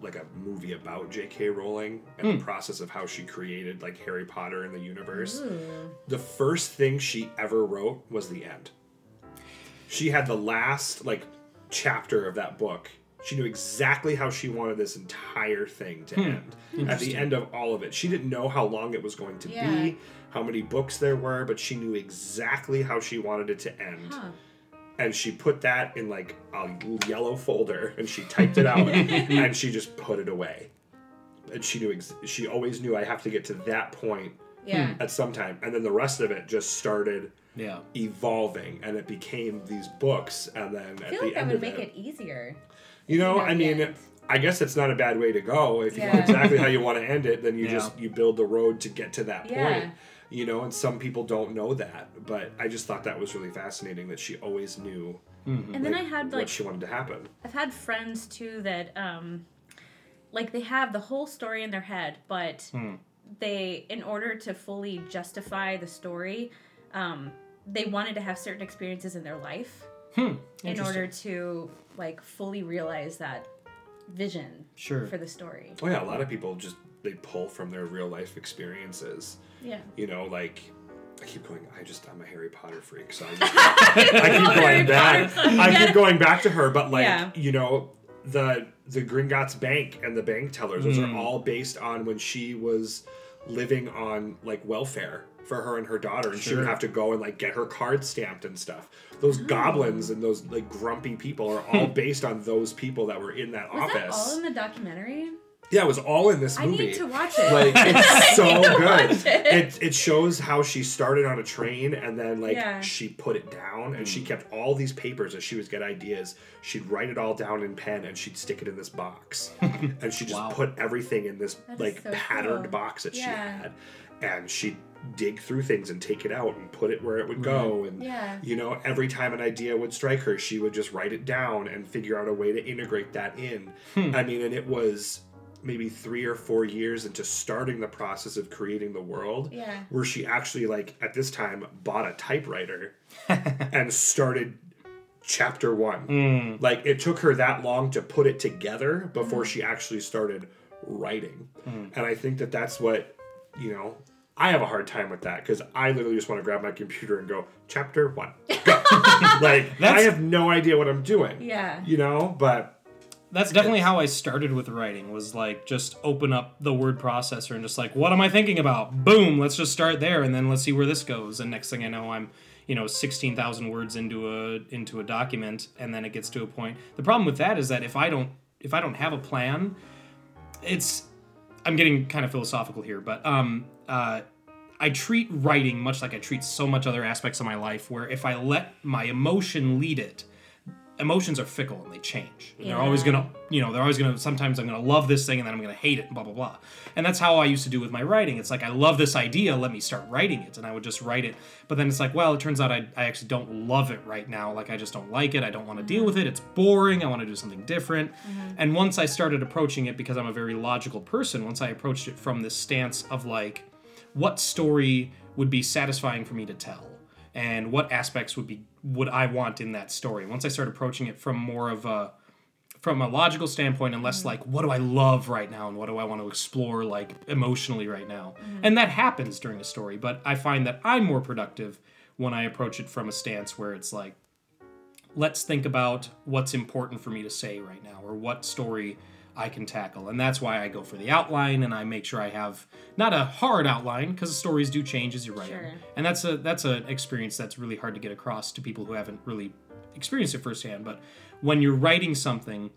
like a movie about J.K. Rowling and the process of how she created like Harry Potter in the universe. The first thing she ever wrote was the end. She had the last like chapter of that book. She knew exactly how she wanted this entire thing to hmm. end. At the end of all of it, she didn't know how long it was going to Yeah. be, how many books there were, but she knew exactly how she wanted it to end. Huh. And she put that in like a yellow folder and she typed it out and she just put it away. And she knew ex- she always knew I have to get to that point Yeah. Hmm. at some time. And then the rest of it just started Yeah. evolving and it became these books and then I at feel the like that end would of make it, it easier. you know know, i mean end. i guess it's not a bad way to go if you know exactly how you want to end it then you Yeah. just you build the road to get to that Yeah. point you know and some people don't know that but i just thought that was really fascinating that she always knew And then I had what like she wanted to happen I've had friends too that um like they have the whole story in their head, but they in order to fully justify the story, um they wanted to have certain experiences in their life in order to like fully realize that vision Sure. for the story. Oh yeah, a lot of people just they pull from their real life experiences. Yeah. You know, like I keep going. I just I'm a Harry Potter freak, so I, just, I keep Harry going back. Potter, I keep going back to her, but like Yeah. you know the the Gringotts Bank and the bank tellers. Those Mm. are all based on when she was living on like welfare for her and her daughter, and she would Sure. have to go and like get her card stamped and stuff. Those Oh. goblins and those like grumpy people are all based on those people that were in that Was office. that all in the documentary? yeah, it was all in this movie. I movie. need to watch it. Like it's so to good. watch it. It it shows how she started on a train and then like Yeah. she put it down and she mm. kept all these papers as she was get ideas. She'd write it all down in pen and she'd stick it in this box. and she just Wow. put everything in this That is like so patterned cool. box that she had. And she'd dig through things and take it out and put it where it would mm-hmm. go. And Yeah. you know every time an idea would strike her she would just write it down and figure out a way to integrate that in. Hmm. I mean and it was maybe three or four years into starting the process of creating the world Yeah. where she actually like at this time bought a typewriter and started chapter one. Hmm. Like it took her that long to put it together before mm. she actually started writing. Hmm. And i think that that's what you know i have a hard time with that because i literally just want to grab my computer and go chapter one go. like i have no idea what i'm doing Yeah. you know but That's definitely how I started with writing. Was like just open up the word processor and just like, what am I thinking about? Boom, let's just start there, and then let's see where this goes. And next thing I know, I'm you know sixteen thousand words into a into a document, and then it gets to a point. The problem with that is that if I don't if I don't have a plan, it's I'm getting kind of philosophical here, but um uh. I treat writing much like I treat so much other aspects of my life, where if I let my emotion lead it, emotions are fickle and they change. And They're always gonna, you know, they're always gonna. Sometimes I'm gonna love this thing and then I'm gonna hate it, and blah blah blah. And that's how I used to do with my writing. It's like I love this idea, let me start writing it, and I would just write it. But then it's like, well, it turns out I, I actually don't love it right now. Like I just don't like it. I don't want to deal with it. It's boring. I want to do something different. And once I started approaching it, because I'm a very logical person, once I approached it from this stance of like, what story would be satisfying for me to tell and what aspects would be would I want in that story. Once I start approaching it from more of a from a logical standpoint and less mm. like what do I love right now and what do I want to explore like emotionally right now. Mm. And that happens during a story, but I find that I'm more productive when I approach it from a stance where it's like let's think about what's important for me to say right now or what story I can tackle. And that's why I go for the outline and I make sure I have not a hard outline because stories do change as you write. Sure. And that's a that's an experience that's really hard to get across to people who haven't really experienced it firsthand. But when you're writing something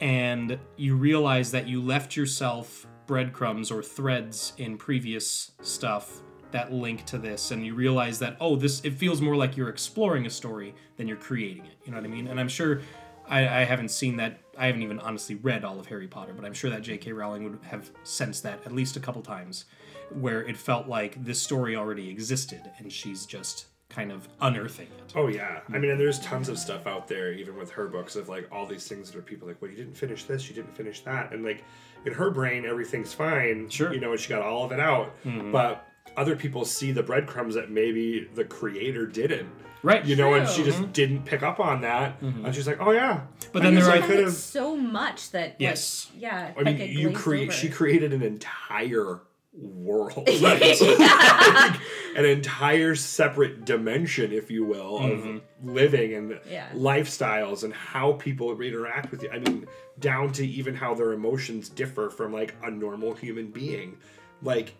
and you realize that you left yourself breadcrumbs or threads in previous stuff that link to this and you realize that oh this it feels more like you're exploring a story than you're creating it you know what i mean and i'm sure I, I haven't seen that i haven't even honestly read all of harry potter but i'm sure that j.k rowling would have sensed that at least a couple times where it felt like this story already existed and she's just kind of unearthing it. Oh yeah, I mean, and there's tons of stuff out there, even with her books, of like all these things that are people like, well, you didn't finish this, you didn't finish that, and like in her brain, everything's fine, Sure. you know, and she got all of it out, mm-hmm. but other people see the breadcrumbs that maybe the creator didn't, right you know, and she just didn't pick up on that, mm-hmm. and she's like, oh yeah, But I then guess there I are- could have. so much that like, Yes. yeah. I mean, like it you glazed create. She created an entire world, like, like, an entire separate dimension, if you will, of mm-hmm. living and Yeah. lifestyles and how people interact with you. I mean, down to even how their emotions differ from like a normal human being, like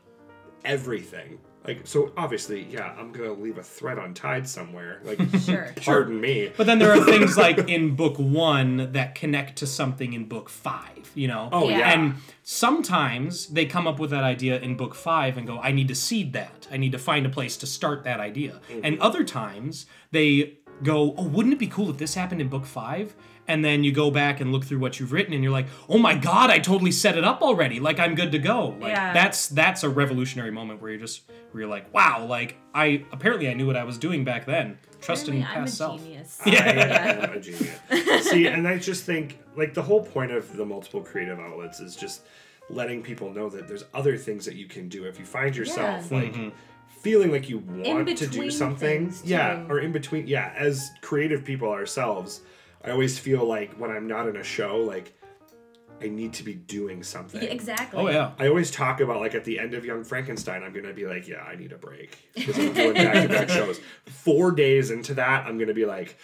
everything. Like so, obviously, yeah, I'm gonna leave a thread untied somewhere. Like, Sure. pardon me. But then there are things like in book one that connect to something in book five, you know? Oh Yeah. yeah, And sometimes they come up with that idea in book five and go, I need to seed that. I need to find a place to start that idea. Mm-hmm. And other times they go, Oh, wouldn't it be cool if this happened in book five? And then you go back and look through what you've written and you're like, oh my god, I totally set it up already. Like I'm good to go. Like Yeah. that's that's a revolutionary moment where you're just where you're like, wow, like I apparently I knew what I was doing back then. Trust in Apparently, I'm a past self. genius. Yeah. I am a genius. See, and I just think like the whole point of the multiple creative outlets is just letting people know that there's other things that you can do if you find yourself Yeah. like feeling like you want to do between something. things, Yeah, or in between. Yeah, as creative people ourselves, I always feel like when I'm not in a show, like I need to be doing something. Yeah, exactly. Oh yeah. I always talk about like at the end of Young Frankenstein, I'm gonna be like, yeah, I need a break because I'm doing back to back shows. Four days into that, I'm gonna be like,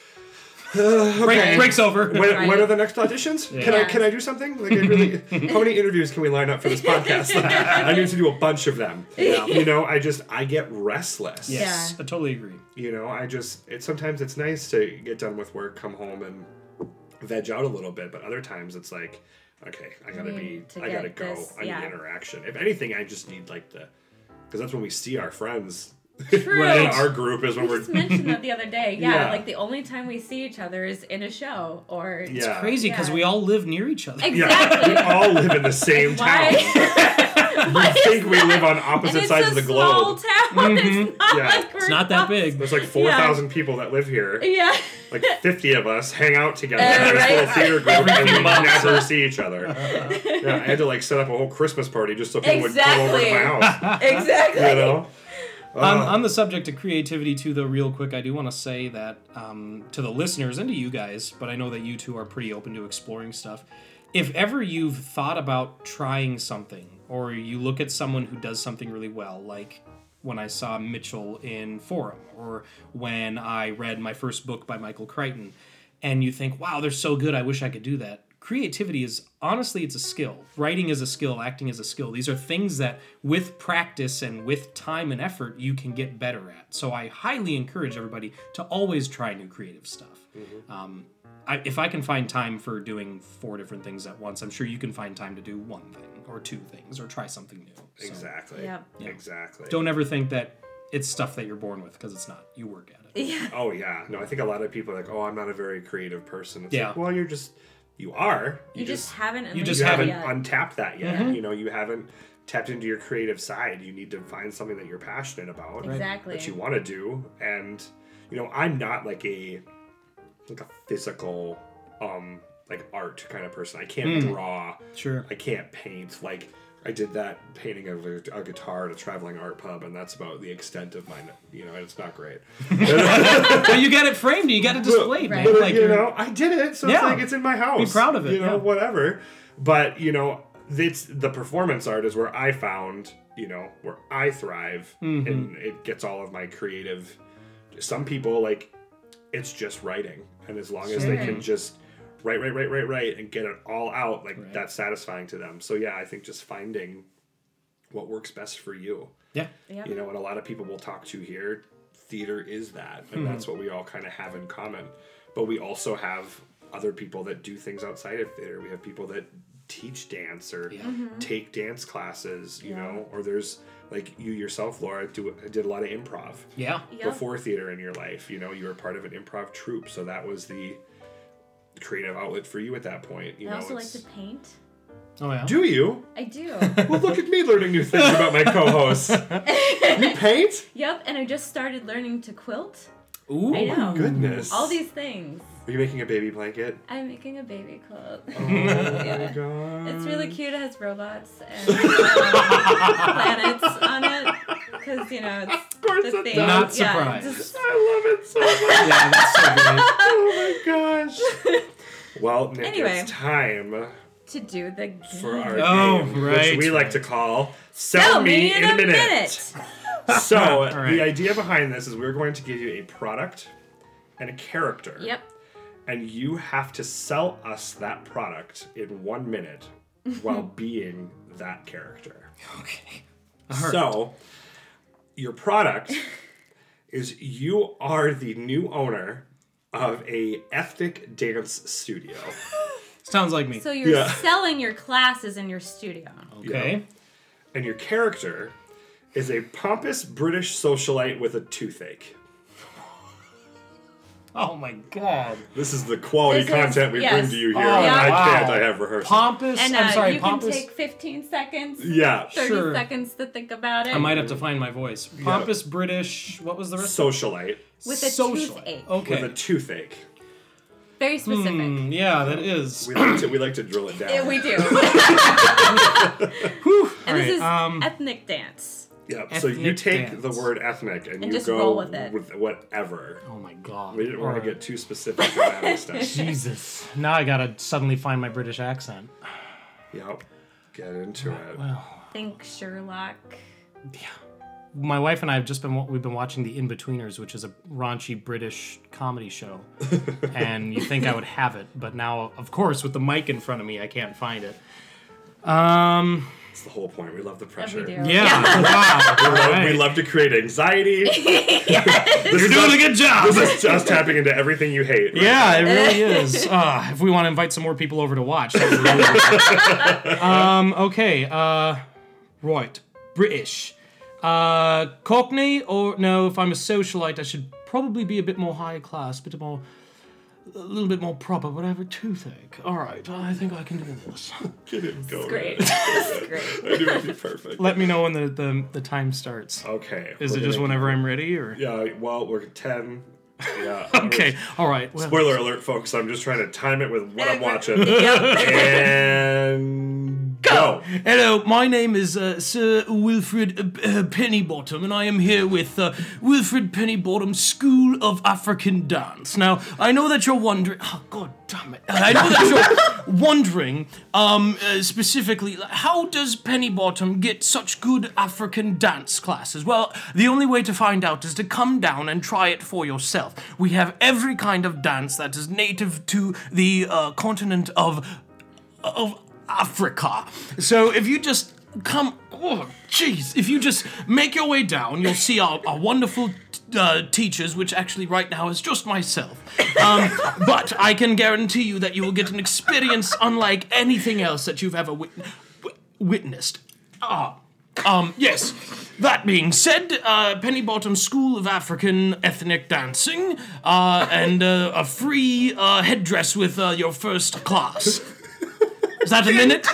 uh, Break, okay. breaks over. When, Right. when are the next auditions? Can I can I do something? Like, I really, how many interviews can we line up for this podcast? I need to do a bunch of them. Yeah. You know, I just I get restless. Yes, Yeah. I totally agree. You know, I just it sometimes it's nice to get done with work, come home, and veg out a little bit. But other times it's like, okay, I gotta be, to I gotta go. this- I yeah. need interaction. If anything, I just need like the, because that's when we see our friends. True. in our group is when We we're just mentioned that the other day. Yeah, Yeah. like the only time we see each other is in a show or yeah Crazy because Yeah. we all live near each other. Yeah, exactly. we all live in the same town. Why? We think we live on opposite sides a of the small globe. town. It's mm-hmm. not Yeah. like It's not that big. There's like four thousand people that live here. Yeah. Like fifty of us hang out together Uh, in this right. little theater group, and we months. never see each other. Yeah, I had to like set up a whole Christmas party just so people would come over to my house. exactly. You know. on, Uh, on the subject of creativity too though real quick i do want to say that um, to the listeners and to you guys but i know that you two are pretty open to exploring stuff if ever you've thought about trying something or you look at someone who does something really well like when i saw mitchell in forum or when i read my first book by michael crichton. And you think wow they're so good i wish i could do that. Creativity is honestly it's a skill. Writing is a skill acting is a skill. These are things that with practice and with time and effort you can get better at. So i highly encourage everybody to always try new creative stuff. Um, I, if i can find time for doing four different things at once i'm sure you can find time to do one thing or two things or try something new So exactly. Yep. Exactly. don't ever think that it's stuff that you're born with because it's not you work at it Yeah. Oh yeah. No, I think a lot of people are like, oh, I'm not a very creative person. It's Yeah. like, well, you're just, you are. You, just, haven't. you just haven't haven't yet. untapped that yet. Mm-hmm. You know, you haven't tapped into your creative side. You need to find something that you're passionate about, Exactly. that you want to do. And you know, I'm not like a like a physical um like art kind of person. I can't Hmm. draw. sure I can't paint. Like I did that painting of a, a guitar at a traveling art pub, and that's about the extent of my. You know, and it's not great. but you got it framed you got it displayed Right. man. But, like you know, I did it, so Yeah. it's like it's in my house. Be proud of it, You know, yeah. whatever. But you know, it's the performance art is where I found, you know, where I thrive, Mm-hmm. and it gets all of my creative. Some people like, it's just writing, and as long as they can just write, right, right, right, write, and get it all out, like Right. that's satisfying to them. So yeah, I think just finding what works best for you. yeah Yep. You know, and a lot of people will talk to here, theater is that, and Mm-hmm. that's what we all kind of have in common. But we also have other people that do things outside of theater. We have people that teach dance or take dance classes, you Yeah. know, or there's like you yourself, Laura, do did a lot of improv yeah Yep. before theater in your life. You know, you were part of an improv troupe, so that was the creative outlet for you at that point. You I know, also like it's- to paint. oh yeah do you? I do. Well, look at me learning new things about my co-hosts. you paint? yep. And I just started learning to quilt. Ooh. I know. Goodness. All these things. Are you making a baby blanket? I'm making a baby quilt. Oh my god. It's really cute. It has robots and um, planets on it. Because, you know, it's Of course the it thing. does. Not Yeah, surprised. just- I love it so much. yeah that's so great oh my gosh. Well, Nick, Anyway. it's time to do the game. for our Oh, game, right, which we like to call "Sell, Me in, a Minute." So right. the idea behind this is we're going to give you a product and a character. Yep. And you have to sell us that product in one minute while being that character. okay So, your product is you are the new owner of a ethnic dance studio. sounds like me So you're Yeah. selling your classes in your studio. okay And your character is a pompous British socialite with a toothache. oh my god This is the quality This is- content we bring to you here. Oh, and I wow. can't, I have rehearsal. pompous And uh, i'm sorry you pompous can take 15 seconds, yeah. 30 Sure. seconds to think about it. i might have to find my voice pompous british what was the rest Socialite With a Social. toothache. okay with a toothache. Very specific. Hmm, yeah that is We like to we like to drill it down. Yeah, we do. And Alright, this is um, ethnic dance. Yeah, so you take dance. the word ethnic and, And you just go roll with it. whatever. Oh my god. We didn't want to Alright. get too specific about that extent. Jesus. Now I gotta suddenly find my British accent. Yep. Get into it. Well, Think Sherlock. my wife and I have just been we've been watching The Inbetweeners, which is a raunchy British comedy show, and you think I would have it, but now, of course, with the mic in front of me, I can't find it. Um. That's the whole point. We love the pressure. do. Yeah. wow. We, love, right. we love to create anxiety. You're doing a good job. This is just tapping into everything you hate. right Yeah, it really is. Uh, if we want to invite some more people over to watch, really um, okay. Uh, right, British, uh, Cockney, or no? If I'm a socialite, I should probably be a bit more high class, a bit more, a little bit more proper. But I have a toothache. All right, I think I can do this. Get him going. Great. That's great. I knew it'd be perfect. Let me know when the the, the time starts. Okay. Is we're it just gonna- whenever I'm ready, or? Yeah, well, we're 10. Yeah. Okay. All right. Well, Spoiler alert, folks. I'm just trying to time it with what I'm watching. Yep. And go. Hello, my name is uh, Sir Wilfred uh, uh, Pennybottom, and I am here with uh, Wilfred Pennybottom School of African Dance. Now, I know that you're wondering. Oh, God damn it! I know that you're wondering, um, uh, specifically, how does Pennybottom get such good African dance classes? Well, the only way to find out is to come down and try it for yourself. We have every kind of dance that is native to the uh, continent of of Africa. So if you just come, oh, jeez, if you just make your way down, you'll see our, our wonderful uh, teachers, which actually right now is just myself. Um, but I can guarantee you that you will get an experience unlike anything else that you've ever wit- wi- witnessed. Ah. Um, yes. That being said, uh, Penny Bottom School of African Ethnic Dancing, uh, and uh, a free uh, headdress with uh, your first class. Is that a minute?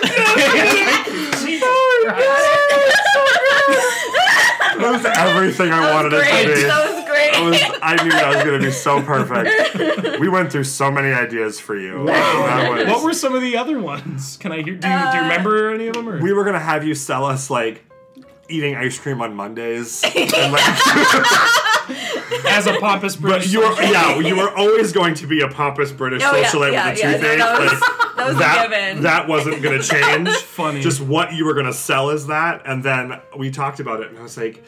That was everything I wanted it to be. That was great. I, was, I knew that was going to be so perfect. We went through so many ideas for you. That was- what were some of the other ones? Can I hear? Do you, do you uh, remember any of them? Or? we were going to have you sell us like eating ice cream on Mondays. and, like, As a pompous but British. you were, yeah, you were always going to be a pompous British Oh, socialite yeah, with a yeah, no, toothache. That was that, a given. That wasn't going to change. Funny. Just what you were going to sell is that. And then we talked about it, and I was like,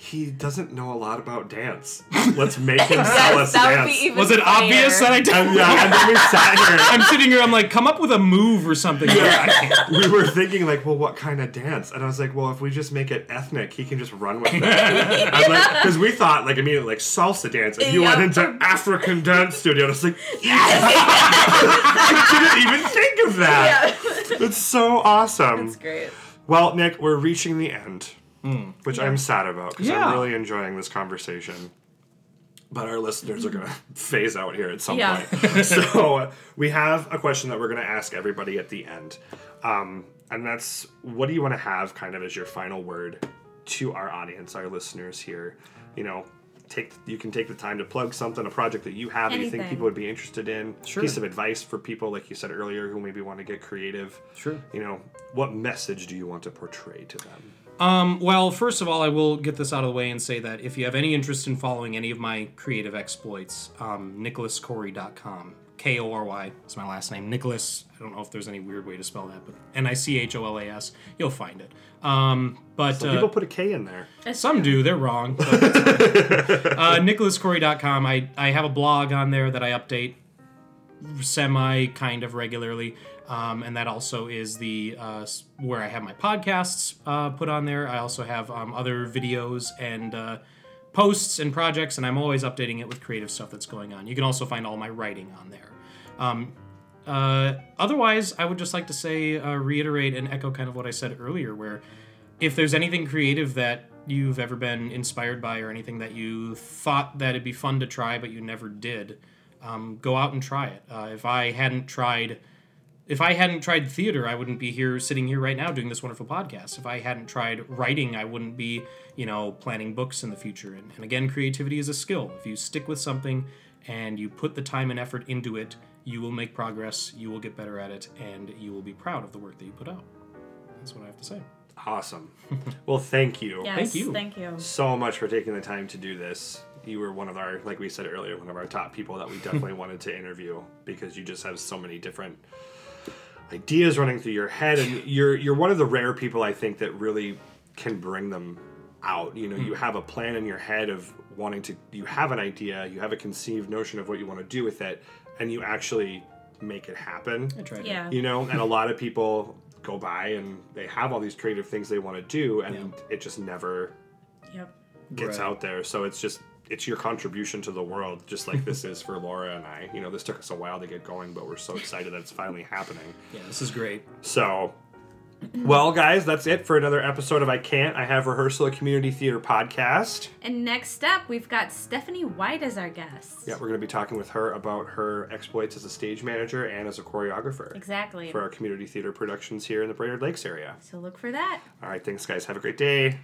he doesn't know a lot about dance. Let's make him sell us that would dance. even was it funnier. obvious that I did? and, yeah, and then we sat here. I'm sitting here. I'm like, come up with a move or something. I can't. we were thinking like, well, what kind of dance? And I was like, well, if we just make it ethnic, he can just run with it. Because we thought like immediately like salsa dance, and you went into African dance studio. And I was like, yes! I didn't even think of that. Yeah. It's so awesome. That's great. Well, Nick, we're reaching the end, which I'm sad about because Yeah. I'm really enjoying this conversation. But our listeners are going to phase out here at some Yeah. point. so we have a question that we're going to ask everybody at the end. Um, and that's what do you want to have kind of as your final word to our audience, our listeners here? You know, take you can take the time to plug something, a project that you have that you think people would be interested in, Sure. piece of advice for people, like you said earlier, who maybe want to get creative. Sure. You know, what message do you want to portray to them? Um, well, first of all, I will get this out of the way and say that if you have any interest in following any of my creative exploits, um, nicholaskory.com. K O R Y is my last name. Nicholas, I don't know if there's any weird way to spell that, but N I C H O L A S. You'll find it. Um, but Some uh, people put a K in there. some do, they're wrong. But, uh, nicholaskory.com. I, I have a blog on there that I update semi kind of regularly. Um, and that also is the uh, where I have my podcasts uh, put on there. I also have um, other videos and uh, posts and projects, and I'm always updating it with creative stuff that's going on. You can also find all my writing on there. Um, uh, otherwise, I would just like to say, uh, reiterate and echo kind of what I said earlier, where if there's anything creative that you've ever been inspired by or anything that you thought that it'd be fun to try but you never did, um, go out and try it. Uh, if I hadn't tried, if I hadn't tried theater, I wouldn't be here sitting here right now doing this wonderful podcast. If I hadn't tried writing, I wouldn't be, you know, planning books in the future. And, and again, creativity is a skill. If you stick with something and you put the time and effort into it, you will make progress, you will get better at it, and you will be proud of the work that you put out. That's what I have to say. Awesome. Well, thank you Yes, Thank you. Thank you. so much for taking the time to do this. You were one of our, like we said earlier, one of our top people that we definitely wanted to interview because you just have so many different ideas running through your head, and you're you're one of the rare people I think that really can bring them out. You know, you mm. have a plan in your head of wanting to, you have an idea, you have a conceived notion of what you want to do with it, and you actually make it happen I tried. Yeah. you know and a lot of people go by and they have all these creative things they want to do and it just never Yep. gets Right. out there so it's just it's your contribution to the world just like this is for laura and i you know this took us a while to get going but we're so excited that it's finally happening Yeah, this is great. so well guys that's it for another episode of i can't i have rehearsal a community theater podcast And next up, we've got Stephanie White as our guest. yeah we're going to be talking with her about her exploits as a stage manager and as a choreographer Exactly. for our community theater productions here in the brainerd lakes area So look for that. all right thanks guys have a great day